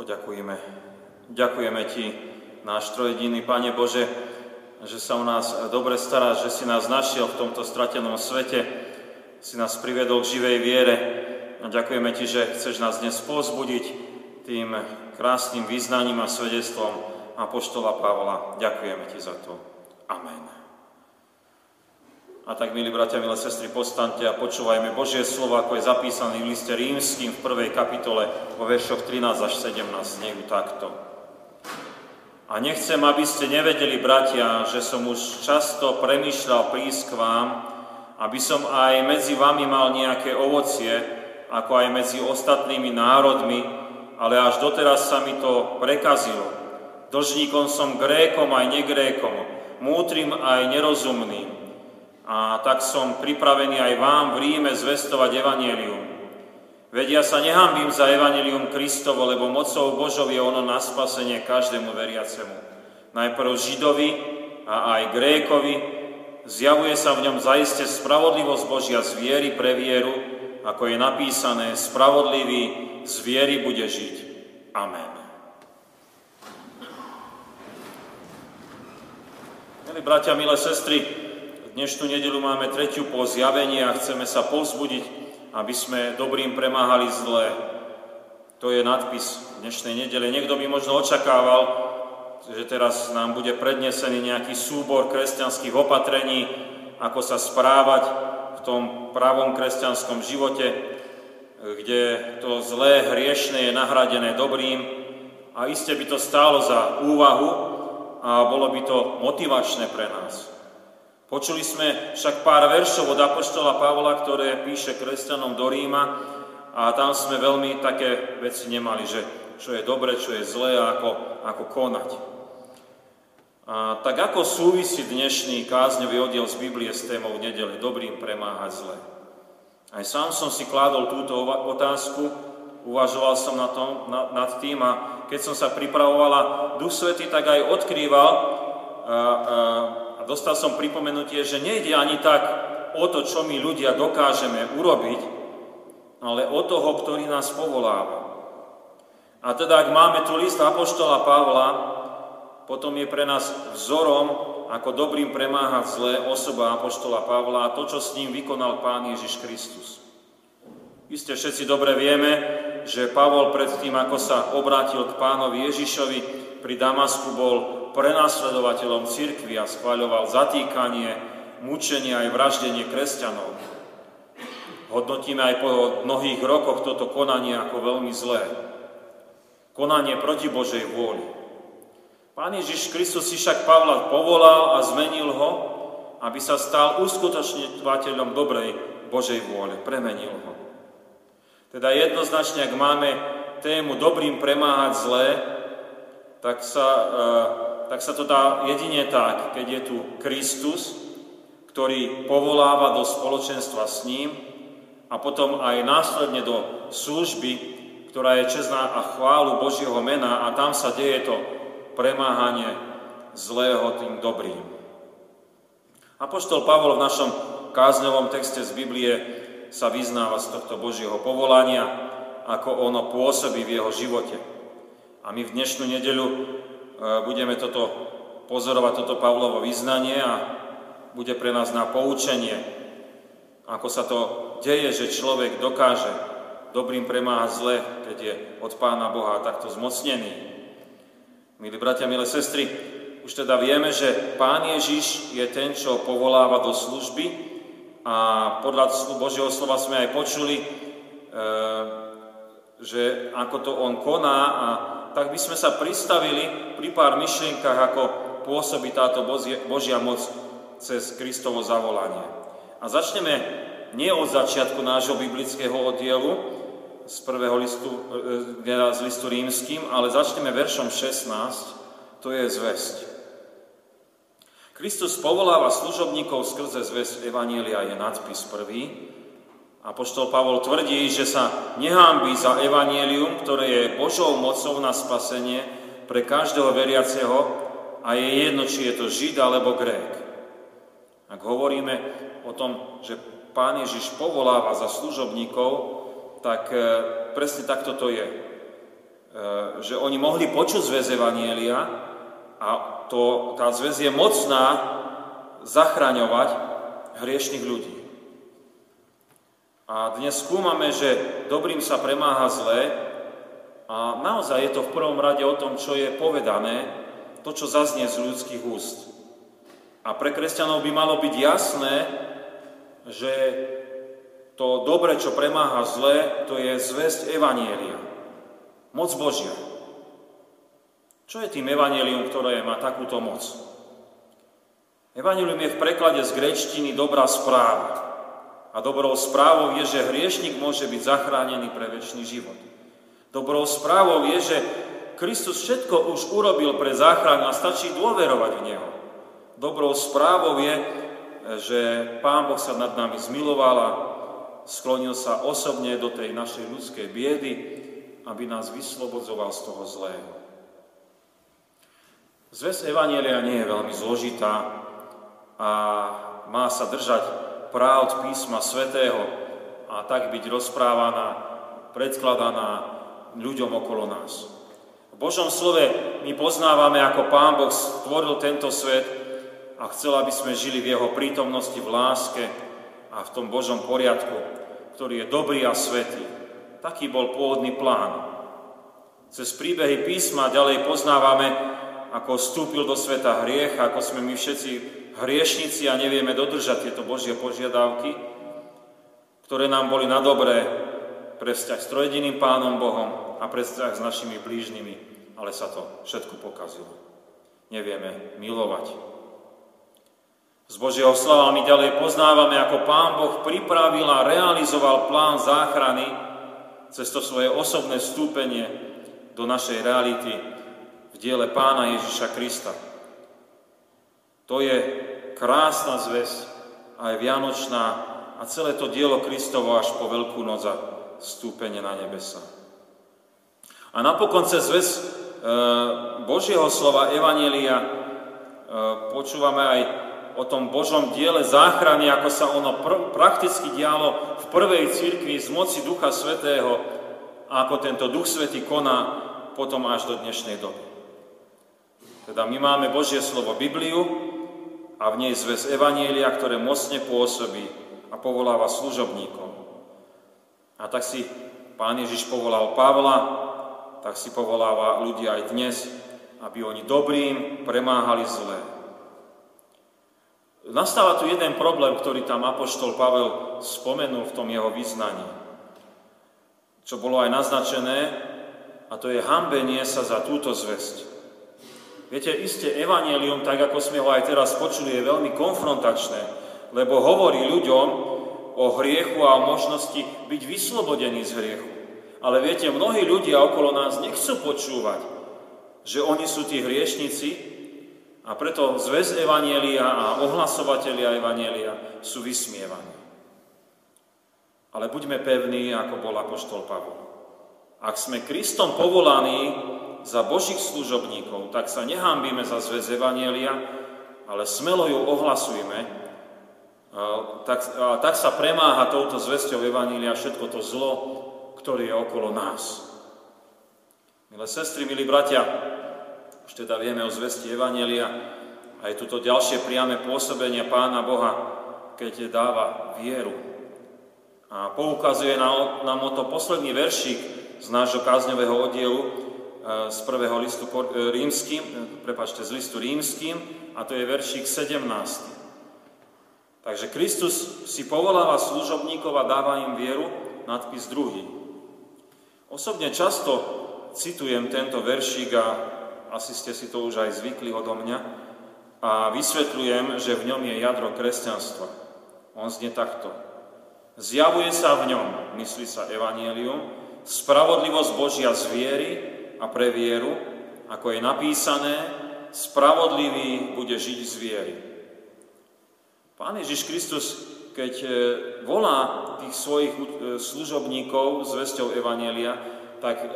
Poďakujeme. Ďakujeme Ti, náš trojediný Pane Bože, že sa o nás dobre staráš, že si nás našiel v tomto stratenom svete, si nás priviedol k živej viere. A ďakujeme Ti, že chceš nás dnes pozbudiť tým krásnym význaním a svedectvom Apoštola Pavla. Ďakujeme Ti za to. Amen. A tak, milí bratia, milé sestry, postante a počúvajme Božie slovo, ako je zapísané v liste rímským v prvej kapitole vo veršoch 13 až 17, znejú takto. A nechcem, aby ste nevedeli, bratia, že som už často premýšľal prísť k vám, aby som aj medzi vami mal nejaké ovocie, ako aj medzi ostatnými národmi, ale až doteraz sa mi to prekazilo. Dlžníkom som grékom aj negrékom, mútrim aj nerozumným, a tak som pripravený aj vám v Ríme zvestovať Evangelium. Vedia sa nehambím za Evangelium Kristovo, lebo mocou Božov je ono na spasenie každému veriacemu. Najprv Židovi a aj Grékovi, zjavuje sa v ňom zaiste spravodlivosť Božia z viery pre vieru, ako je napísané, spravodlivý z viery bude žiť. Amen. Milí bratia, milé sestry, Dnešnú nedelu máme tretiu po zjavení a chceme sa povzbudiť, aby sme dobrým premáhali zlé. To je nadpis dnešnej nedele. Niekto by možno očakával, že teraz nám bude prednesený nejaký súbor kresťanských opatrení, ako sa správať v tom pravom kresťanskom živote, kde to zlé, hriešné je nahradené dobrým a iste by to stálo za úvahu a bolo by to motivačné pre nás. Počuli sme však pár veršov od Apoštola Pavla, ktoré píše kresťanom do Ríma a tam sme veľmi také veci nemali, že čo je dobre, čo je zlé a ako, ako konať. A tak ako súvisí dnešný kázňový oddiel z Biblie s témou nedele, dobrým premáhať zlé? Aj sám som si kládol túto otázku, uvažoval som na tom, na, nad tým a keď som sa pripravovala, Duch Svety tak aj odkrýval a, a, a dostal som pripomenutie, že nejde ani tak o to, čo my ľudia dokážeme urobiť, ale o toho, ktorý nás povoláva. A teda, ak máme tu list Apoštola Pavla, potom je pre nás vzorom, ako dobrým premáhať zlé osoba Apoštola Pavla a to, čo s ním vykonal Pán Ježiš Kristus. Isté všetci dobre vieme, že Pavol predtým, ako sa obrátil k pánovi Ježišovi, pri Damasku bol prenasledovateľom cirkvi a schváľoval zatýkanie, mučenie aj vraždenie kresťanov. Hodnotíme aj po mnohých rokoch toto konanie ako veľmi zlé. Konanie proti Božej vôli. Pán Ježiš Kristus si však Pavla povolal a zmenil ho, aby sa stal uskutočňovateľom dobrej Božej vôle. Premenil ho. Teda jednoznačne, ak máme tému dobrým premáhať zlé, tak sa e, tak sa to dá jedine tak, keď je tu Kristus, ktorý povoláva do spoločenstva s ním a potom aj následne do služby, ktorá je čestná a chválu Božieho mena a tam sa deje to premáhanie zlého tým dobrým. Apoštol Pavol v našom kázňovom texte z Biblie sa vyznáva z tohto Božieho povolania, ako ono pôsobí v jeho živote. A my v dnešnú nedeľu budeme toto pozorovať, toto Pavlovo vyznanie a bude pre nás na poučenie, ako sa to deje, že človek dokáže dobrým premáhať zle, keď je od Pána Boha takto zmocnený. Milí bratia, milé sestry, už teda vieme, že Pán Ježiš je ten, čo povoláva do služby a podľa Božieho slova sme aj počuli, e, že ako to On koná a tak by sme sa pristavili pri pár myšlienkach, ako pôsobí táto Božia moc cez Kristovo zavolanie. A začneme nie od začiatku nášho biblického oddielu, z prvého listu, e, z listu rímským, ale začneme veršom 16, to je zväzť. Kristus povoláva služobníkov skrze zväzť Evanielia, je nadpis prvý, Apoštol Pavol tvrdí, že sa nehámbi za evanielium, ktoré je Božou mocou na spasenie pre každého veriaceho a je jedno, či je to Žid alebo Grék. Ak hovoríme o tom, že Pán Ježiš povoláva za služobníkov, tak e, presne takto to je. že oni mohli počuť zväz Evanielia a to, tá zväz je mocná zachraňovať hriešných ľudí. A dnes skúmame, že dobrým sa premáha zlé a naozaj je to v prvom rade o tom, čo je povedané, to, čo zaznie z ľudských úst. A pre kresťanov by malo byť jasné, že to dobre, čo premáha zlé, to je zväzť Evanielia. Moc Božia. Čo je tým Evanielium, ktoré má takúto moc? Evangelium je v preklade z grečtiny dobrá správa. A dobrou správou je, že hriešnik môže byť zachránený pre väčší život. Dobrou správou je, že Kristus všetko už urobil pre záchranu a stačí dôverovať v Neho. Dobrou správou je, že Pán Boh sa nad nami zmiloval a sklonil sa osobne do tej našej ľudskej biedy, aby nás vyslobodzoval z toho zlého. Zves Evanielia nie je veľmi zložitá a má sa držať pravd písma svätého a tak byť rozprávaná, predkladaná ľuďom okolo nás. V Božom slove my poznávame, ako Pán Boh stvoril tento svet a chcel, aby sme žili v Jeho prítomnosti, v láske a v tom Božom poriadku, ktorý je dobrý a svetý. Taký bol pôvodný plán. Cez príbehy písma ďalej poznávame, ako vstúpil do sveta hriech, ako sme my všetci hriešnici a nevieme dodržať tieto Božie požiadavky, ktoré nám boli na dobré pre vzťah s trojediným Pánom Bohom a pre vzťah s našimi blížnymi, ale sa to všetko pokazilo. Nevieme milovať. Z Božieho slova my ďalej poznávame, ako Pán Boh pripravil a realizoval plán záchrany cez to svoje osobné vstúpenie do našej reality diele Pána Ježiša Krista. To je krásna zväz, aj vianočná a celé to dielo Kristovo až po Veľkú noc a stúpenie na nebesa. A napokon cez zväz e, Božieho slova Evanielia e, počúvame aj o tom Božom diele záchrany, ako sa ono pr- prakticky dialo v prvej cirkvi z moci Ducha Svetého a ako tento Duch Svetý koná potom až do dnešnej doby. Teda my máme Božie slovo Bibliu, a v nej zväz Evanielia, ktoré mocne pôsobí a povoláva služobníkov. A tak si Pán Ježiš povolal Pavla, tak si povoláva ľudí aj dnes, aby oni dobrým premáhali zlé. Nastáva tu jeden problém, ktorý tam Apoštol Pavel spomenul v tom jeho vyznaní, čo bolo aj naznačené, a to je hambenie sa za túto zväzť. Viete, iste evanelium, tak ako sme ho aj teraz počuli, je veľmi konfrontačné, lebo hovorí ľuďom o hriechu a o možnosti byť vyslobodený z hriechu. Ale viete, mnohí ľudia okolo nás nechcú počúvať, že oni sú tí hriešnici a preto zväz Evanielia a ohlasovatelia Evanielia sú vysmievaní. Ale buďme pevní, ako bol apoštol Pavol. Ak sme Kristom povolaní za Božích služobníkov, tak sa nehambíme za zväz Evanielia, ale smelo ju ohlasujme, tak, tak sa premáha touto zväzťou Evanília všetko to zlo, ktoré je okolo nás. Milé sestry, milí bratia, už teda vieme o zvesti Evanielia, aj toto ďalšie priame pôsobenie Pána Boha, keď dáva vieru. A poukazuje nám o to posledný veršík z nášho kázňového oddielu, z prvého listu e, rímským, e, prepačte, z listu rímským, a to je veršík 17. Takže Kristus si povoláva služobníkov a dáva im vieru, nadpis druhý. Osobne často citujem tento veršík a asi ste si to už aj zvykli odo mňa a vysvetľujem, že v ňom je jadro kresťanstva. On znie takto. Zjavuje sa v ňom, myslí sa Evangelium, spravodlivosť Božia z viery a pre vieru, ako je napísané, spravodlivý bude žiť z viery. Pán Ježiš Kristus, keď e, volá tých svojich e, služobníkov s vesťou Evanielia, tak e,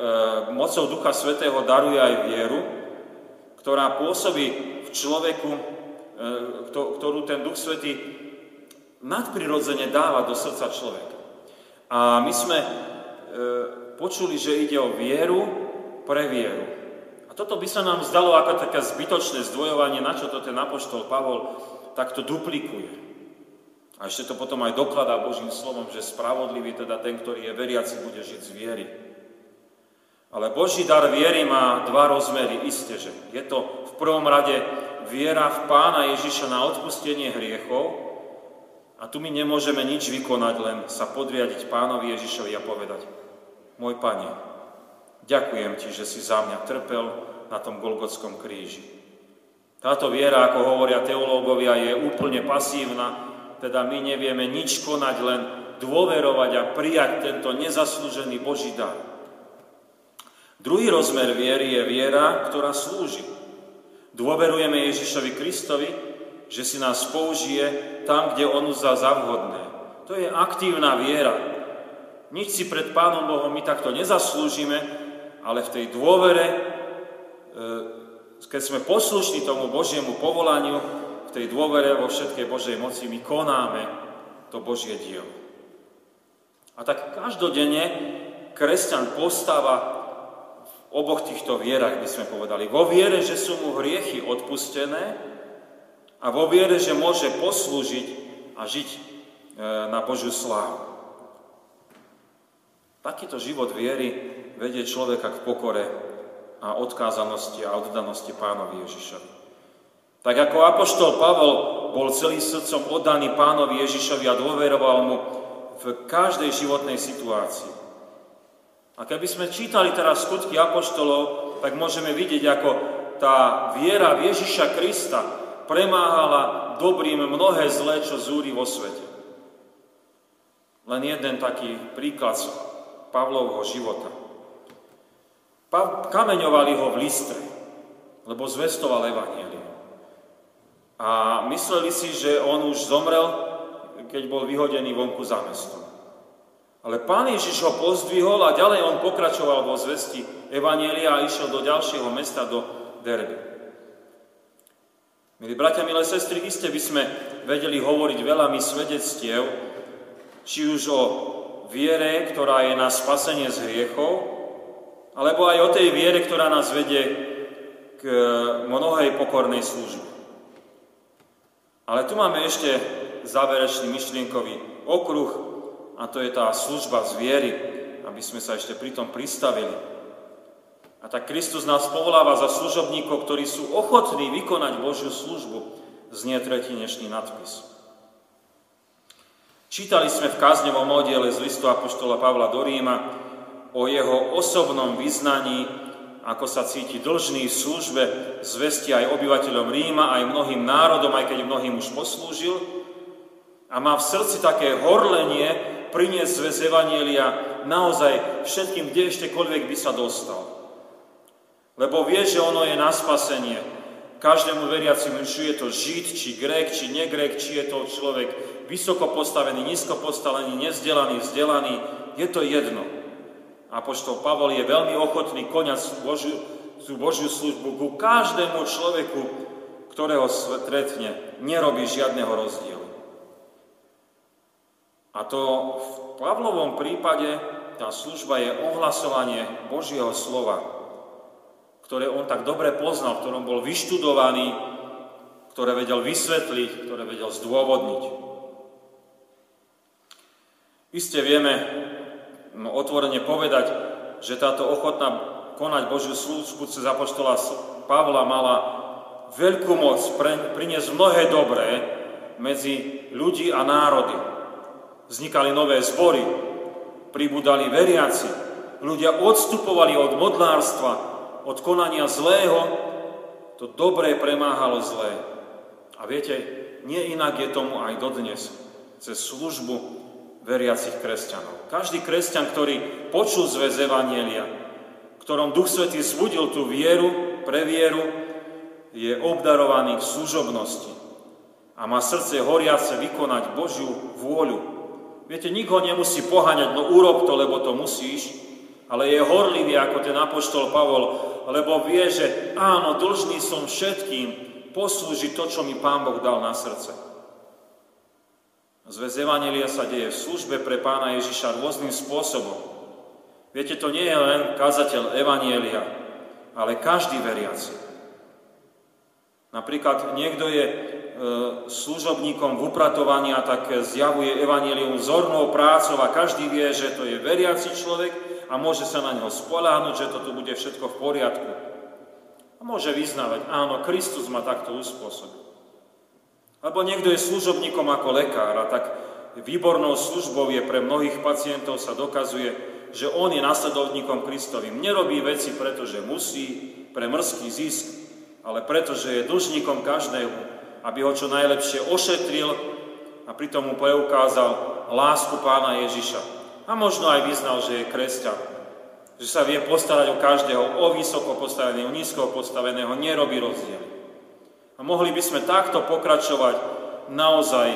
mocou Ducha Svetého daruje aj vieru, ktorá pôsobí v človeku, ktorú ten Duch Svetý nadprirodzene dáva do srdca človeka. A my sme počuli, že ide o vieru, pre vieru. A toto by sa nám zdalo ako také zbytočné zdvojovanie, na čo to ten apoštol Pavol takto duplikuje. A ešte to potom aj dokladá Božím slovom, že spravodlivý teda ten, ktorý je veriaci, bude žiť z viery. Ale Boží dar viery má dva rozmery, isté, že je to v prvom rade viera v Pána Ježiša na odpustenie hriechov a tu my nemôžeme nič vykonať, len sa podriadiť Pánovi Ježišovi a povedať Môj Pane, ďakujem Ti, že si za mňa trpel na tom Golgotskom kríži. Táto viera, ako hovoria teológovia, je úplne pasívna, teda my nevieme nič konať, len dôverovať a prijať tento nezaslúžený Boží dar. Druhý rozmer viery je viera, ktorá slúži. Dôverujeme Ježišovi Kristovi, že si nás použije tam, kde On uzná za vhodné. To je aktívna viera. Nič si pred Pánom Bohom my takto nezaslúžime, ale v tej dôvere, e, keď sme poslušní tomu Božiemu povolaniu, v tej dôvere vo všetkej Božej moci my konáme to Božie dielo. A tak každodenne kresťan postáva oboch týchto vierach by sme povedali. Vo viere, že sú mu hriechy odpustené a vo viere, že môže poslúžiť a žiť e, na Božiu slávu. Takýto život viery vedie človeka k pokore a odkázanosti a oddanosti pánovi Ježišovi. Tak ako Apoštol Pavol bol celý srdcom oddaný pánovi Ježišovi a dôveroval mu v každej životnej situácii. A keby sme čítali teraz skutky apoštolov, tak môžeme vidieť, ako tá viera v Ježiša Krista premáhala dobrým mnohé zlé, čo zúri vo svete. Len jeden taký príklad z Pavlovho života. Kameňovali ho v listre, lebo zvestoval Evangelium. A mysleli si, že on už zomrel, keď bol vyhodený vonku za mestom. Ale pán Ježiš ho pozdvihol a ďalej on pokračoval vo zvesti Evanielia a išiel do ďalšieho mesta, do Derby. Milí bratia, milé sestry, iste by sme vedeli hovoriť veľami svedectiev, či už o viere, ktorá je na spasenie z hriechov, alebo aj o tej viere, ktorá nás vedie k mnohej pokornej službe. Ale tu máme ešte záverečný myšlienkový okruh, a to je tá služba z viery, aby sme sa ešte pri tom pristavili. A tak Kristus nás povoláva za služobníkov, ktorí sú ochotní vykonať Božiu službu, znie tretí dnešný nadpis. Čítali sme v káznevom oddiele z listu Apoštola Pavla do Ríma o jeho osobnom vyznaní, ako sa cíti dlžný v službe, zvesti aj obyvateľom Ríma, aj mnohým národom, aj keď mnohým už poslúžil. A má v srdci také horlenie, priniesť zväz Evanielia naozaj všetkým, kde eštekoľvek by sa dostal. Lebo vie, že ono je na spasenie. Každému veriacimu, či je to Žid, či Grek, či negrek, či je to človek vysoko postavený, nízko postavený, nezdelaný, vzdelaný, je to jedno. A poštol Pavol je veľmi ochotný koňať tú Božiu službu ku každému človeku, ktorého stretne, nerobí žiadneho rozdielu. A to v Pavlovom prípade tá služba je ohlasovanie Božieho slova, ktoré on tak dobre poznal, ktorom bol vyštudovaný, ktoré vedel vysvetliť, ktoré vedel zdôvodniť. Isté vieme otvorene povedať, že táto ochotná konať Božiu službu cez apoštola Pavla mala veľkú moc priniesť mnohé dobré medzi ľudí a národy. Vznikali nové zbory, pribudali veriaci, ľudia odstupovali od modlárstva, od konania zlého, to dobré premáhalo zlé. A viete, nie inak je tomu aj dodnes, cez službu veriacich kresťanov. Každý kresťan, ktorý počul zväz Evanielia, ktorom Duch Svetý zbudil tú vieru, pre vieru, je obdarovaný k služobnosti a má srdce horiace vykonať Božiu vôľu, Viete, nikto nemusí poháňať, no urob to, lebo to musíš, ale je horlivý ako ten apoštol Pavol, lebo vie, že áno, dlžný som všetkým poslúžiť to, čo mi Pán Boh dal na srdce. Zväz Evangelia sa deje v službe pre Pána Ježiša rôznym spôsobom. Viete, to nie je len kazateľ Evanielia, ale každý veriaci. Napríklad niekto je e, služobníkom v upratovaní a tak zjavuje Evangelium vzornou prácou a každý vie, že to je veriaci človek a môže sa na neho spoláhnuť, že to tu bude všetko v poriadku. A môže vyznávať, áno, Kristus ma takto uspôsobil. Alebo niekto je služobníkom ako lekár a tak výbornou službou je pre mnohých pacientov sa dokazuje, že on je nasledovníkom Kristovým. Nerobí veci, pretože musí, pre mrzký zisk, ale pretože je dlžníkom každého, aby ho čo najlepšie ošetril a pritom mu preukázal lásku pána Ježiša. A možno aj vyznal, že je kresťan. Že sa vie postarať o každého, o vysoko postaveného, nízko postaveného, nerobí rozdiel. A mohli by sme takto pokračovať naozaj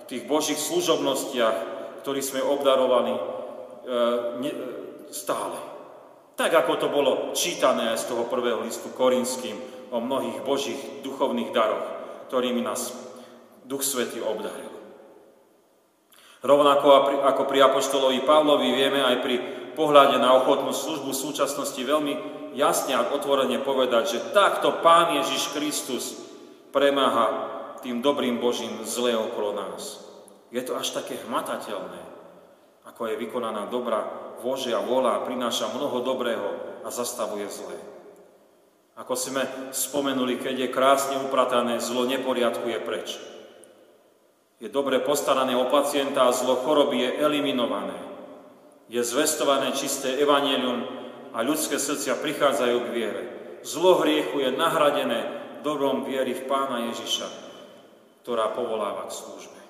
v tých Božích služobnostiach, ktorých sme obdarovaní E, stále. Tak ako to bolo čítané aj z toho prvého listu Korinským o mnohých božích duchovných daroch, ktorými nás Duch Svetý obdaril. Rovnako ako pri Apoštolovi Pavlovi vieme aj pri pohľade na ochotnú službu v súčasnosti veľmi jasne a otvorene povedať, že takto Pán Ježiš Kristus premáha tým dobrým Božím zlé okolo nás. Je to až také hmatateľné ako je vykonaná dobrá Božia vola prináša mnoho dobrého a zastavuje zlé. Ako sme spomenuli, keď je krásne upratané, zlo neporiadku je preč. Je dobre postarané o pacienta a zlo choroby je eliminované. Je zvestované čisté evanelium a ľudské srdcia prichádzajú k viere. Zlo hriechu je nahradené dobrom viery v Pána Ježiša, ktorá povoláva k službe.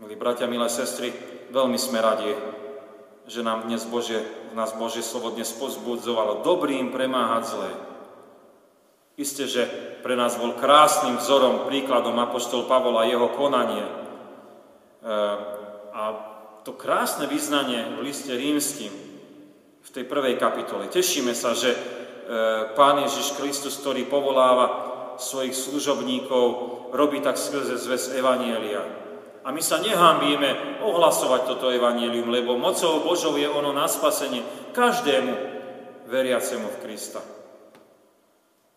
Milí bratia, milé sestry, veľmi sme radi, že nám dnes Bože, nás Božie slovo dnes dobrým premáhať zlé. Isté, že pre nás bol krásnym vzorom, príkladom Apoštol Pavol a jeho konanie. E, a to krásne vyznanie v liste rímským, v tej prvej kapitole. Tešíme sa, že e, Pán Ježiš Kristus, ktorý povoláva svojich služobníkov, robí tak skrze zväz Evanielia a my sa nehambíme ohlasovať toto evanílium, lebo mocou Božou je ono na spasenie každému veriacemu v Krista.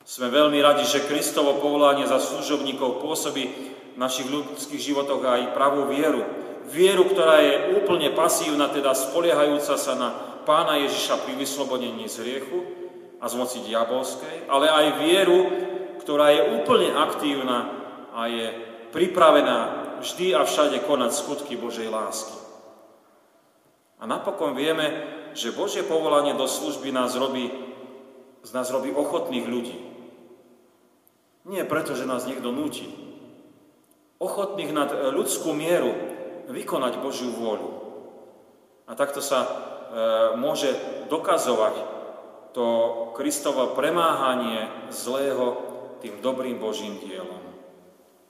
Sme veľmi radi, že Kristovo povolanie za služobníkov pôsobí v našich ľudských životoch aj pravú vieru. Vieru, ktorá je úplne pasívna, teda spoliehajúca sa na Pána Ježiša pri vyslobodení z hriechu a z moci diabolskej, ale aj vieru, ktorá je úplne aktívna a je pripravená vždy a všade konať skutky Božej lásky. A napokon vieme, že Božie povolanie do služby nás robí, z nás robí ochotných ľudí. Nie preto, že nás niekto nutí. Ochotných nad ľudskú mieru vykonať Božiu vôľu. A takto sa e, môže dokazovať to Kristovo premáhanie zlého tým dobrým Božím dielom.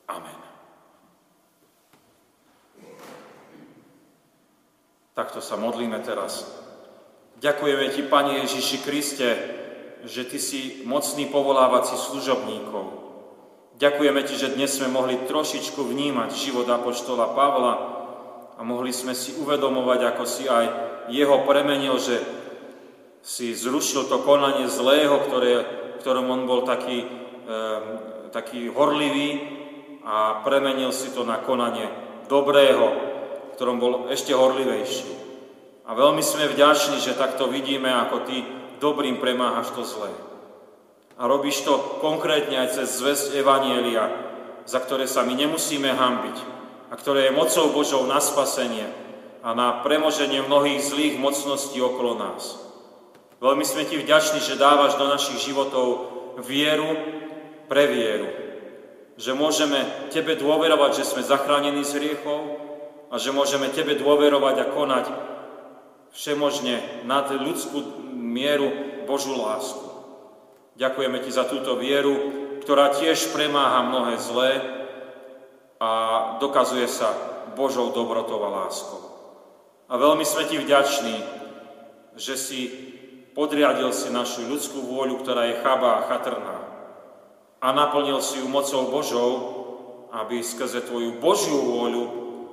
Amen. Takto sa modlíme teraz. Ďakujeme Ti, Pane Ježiši Kriste, že Ty si mocný povolávací služobníkov. Ďakujeme Ti, že dnes sme mohli trošičku vnímať život Apoštola Pavla a mohli sme si uvedomovať, ako si aj jeho premenil, že si zrušil to konanie zlého, ktoré, ktorom on bol taký, e, taký horlivý a premenil si to na konanie dobrého, ktorom bol ešte horlivejší. A veľmi sme vďační, že takto vidíme, ako ty dobrým premáhaš to zlé. A robíš to konkrétne aj cez zväzť Evanielia, za ktoré sa my nemusíme hambiť a ktoré je mocou Božou na spasenie a na premoženie mnohých zlých mocností okolo nás. Veľmi sme ti vďační, že dávaš do našich životov vieru pre vieru. Že môžeme Tebe dôverovať, že sme zachránení z hriechov, a že môžeme Tebe dôverovať a konať všemožne nad ľudskú mieru Božú lásku. Ďakujeme Ti za túto vieru, ktorá tiež premáha mnohé zlé a dokazuje sa Božou dobrotou a láskou. A veľmi sme Ti vďační, že si podriadil si našu ľudskú vôľu, ktorá je chabá a chatrná a naplnil si ju mocou Božou, aby skrze Tvoju Božiu vôľu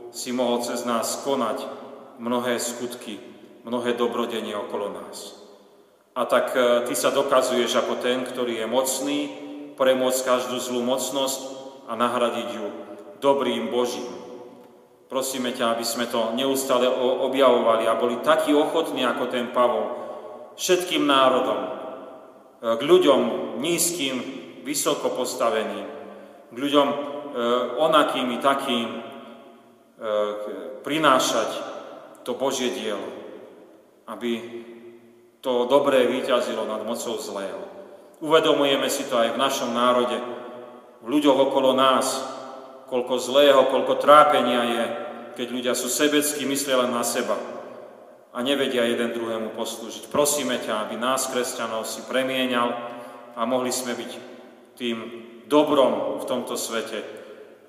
si mohol cez nás konať mnohé skutky mnohé dobrodenie okolo nás. A tak e, Ty sa dokazuješ ako ten, ktorý je mocný, premôcť každú zlú mocnosť a nahradiť ju dobrým Božím. Prosíme ťa, aby sme to neustále objavovali a boli takí ochotní ako ten Pavol všetkým národom, e, k ľuďom nízkym, vysoko postaveným, k ľuďom e, onakým i takým e, prinášať to Božie dielo, aby to dobré vyťazilo nad mocou zlého. Uvedomujeme si to aj v našom národe, v ľuďoch okolo nás, koľko zlého, koľko trápenia je, keď ľudia sú sebecky, myslia len na seba a nevedia jeden druhému poslúžiť. Prosíme ťa, aby nás, kresťanov, si premienial a mohli sme byť tým dobrom v tomto svete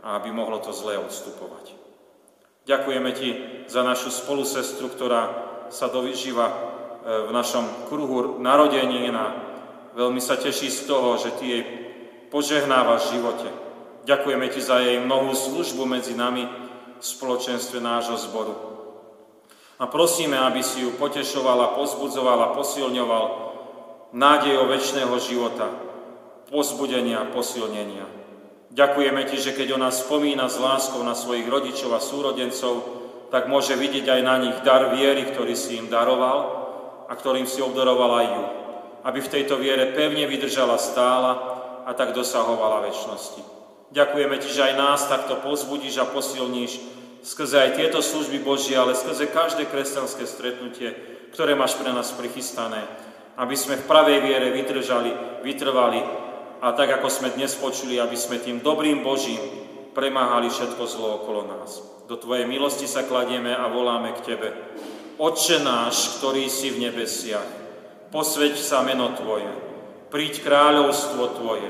a aby mohlo to zlé odstupovať. Ďakujeme ti za našu spolusestru, ktorá sa dovyžíva e, v našom kruhu narodení Veľmi sa teší z toho, že Ty jej požehnávaš v živote. Ďakujeme Ti za jej mnohú službu medzi nami v spoločenstve nášho zboru. A prosíme, aby si ju potešovala, pozbudzovala, posilňoval nádejou väčšného života, pozbudenia, posilnenia. Ďakujeme Ti, že keď ona spomína s láskou na svojich rodičov a súrodencov, tak môže vidieť aj na nich dar viery, ktorý si im daroval a ktorým si obdaroval aj ju aby v tejto viere pevne vydržala stála a tak dosahovala väčšnosti. Ďakujeme Ti, že aj nás takto pozbudíš a posilníš skrze aj tieto služby Božie, ale skrze každé kresťanské stretnutie, ktoré máš pre nás prichystané, aby sme v pravej viere vydržali, vytrvali a tak, ako sme dnes počuli, aby sme tým dobrým Božím premáhali všetko zlo okolo nás. Do Tvojej milosti sa kladieme a voláme k Tebe. Otče náš, ktorý si v nebesiach, posveď sa meno Tvoje, príď kráľovstvo Tvoje,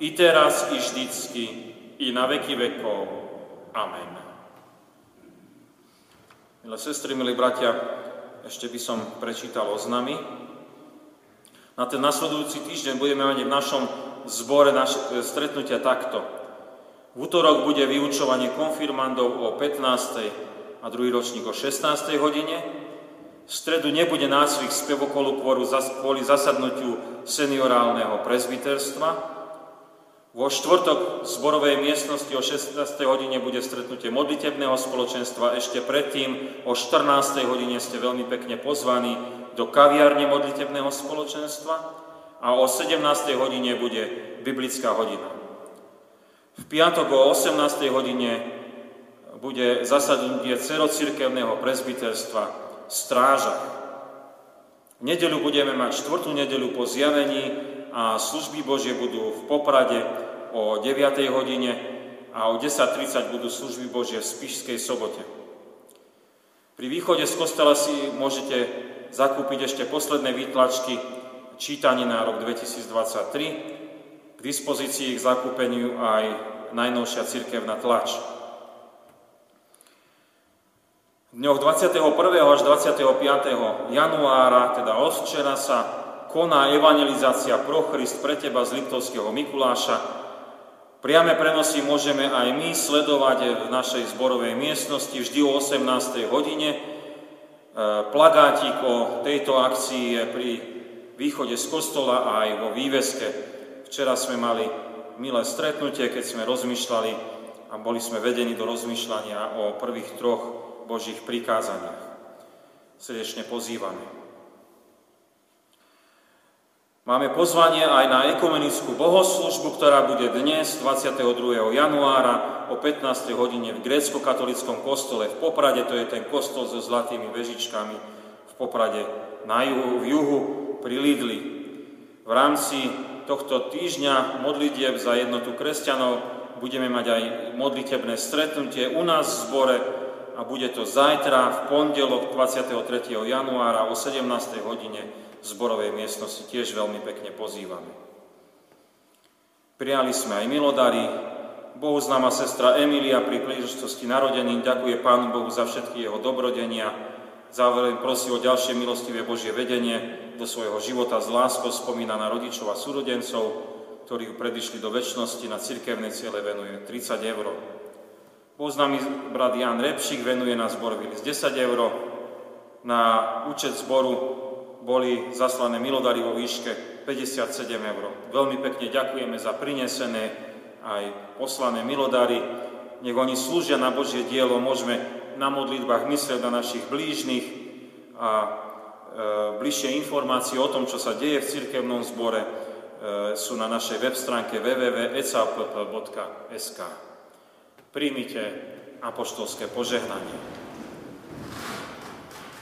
i teraz, i vždycky, i na veky vekov. Amen. Milé sestry, milí bratia, ešte by som prečítal oznamy. Na ten nasledujúci týždeň budeme mať v našom zbore naše stretnutia takto. V útorok bude vyučovanie konfirmandov o 15. a druhý ročník o 16. hodine. V stredu nebude nácvik spevokolu kvôli zasadnutiu seniorálneho prezbiterstva. Vo štvrtok v zborovej miestnosti o 16. hodine bude stretnutie modlitebného spoločenstva. Ešte predtým o 14. hodine ste veľmi pekne pozvaní do kaviárne modlitebného spoločenstva a o 17. hodine bude biblická hodina. V piatok o 18. hodine bude zasadnutie cerocirkevného prezbiterstva strážach. V nedeľu budeme mať štvrtú nedeľu po zjavení a služby Božie budú v Poprade o 9. hodine a o 10.30 budú služby Božie v Spišskej sobote. Pri východe z kostela si môžete zakúpiť ešte posledné výtlačky čítaní na rok 2023. K dispozícii k zakúpeniu aj najnovšia cirkevná tlač. dňoch 21. až 25. januára, teda od sa koná evangelizácia pro Christ pre teba z Liptovského Mikuláša. Priame prenosy môžeme aj my sledovať v našej zborovej miestnosti vždy o 18. hodine. E, plagátik o tejto akcii je pri východe z kostola a aj vo výveske. Včera sme mali milé stretnutie, keď sme rozmýšľali a boli sme vedení do rozmýšľania o prvých troch Božích prikázaniach. Srdečne pozývame. Máme pozvanie aj na ekumenickú bohoslužbu, ktorá bude dnes, 22. januára o 15. hodine v grécko-katolickom kostole v Poprade, to je ten kostol so zlatými vežičkami v Poprade na juhu, v juhu pri Lidli. V rámci tohto týždňa modlitieb za jednotu kresťanov budeme mať aj modlitebné stretnutie u nás v zbore a bude to zajtra v pondelok 23. januára o 17. hodine zborovej miestnosti. Tiež veľmi pekne pozývame. Prijali sme aj milodary. Bohu známa sestra Emilia pri príležitosti narodení ďakuje Pánu Bohu za všetky jeho dobrodenia. Záverem prosí o ďalšie milostivé Božie vedenie do svojho života z láskou spomína na rodičov a súrodencov, ktorí ju predišli do väčšnosti na cirkevnej ciele venuje 30 eur. Poznámy brat Jan Repšik venuje na zbor z 10 eur. Na účet zboru boli zaslané milodary vo výške 57 eur. Veľmi pekne ďakujeme za prinesené aj poslané milodary. Nech oni slúžia na Božie dielo, môžeme na modlitbách myslieť na našich blížnych a e, bližšie informácie o tom, čo sa deje v cirkevnom zbore, e, sú na našej web stránke www.ecapp.sk. Príjmite apoštolské požehnanie.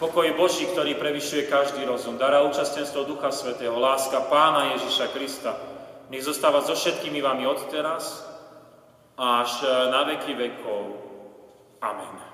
Pokoj Boží, ktorý prevyšuje každý rozum, dará účastenstvo Ducha Svetého, láska Pána Ježiša Krista, nech zostáva so všetkými vami od teraz až na veky vekov. Amen.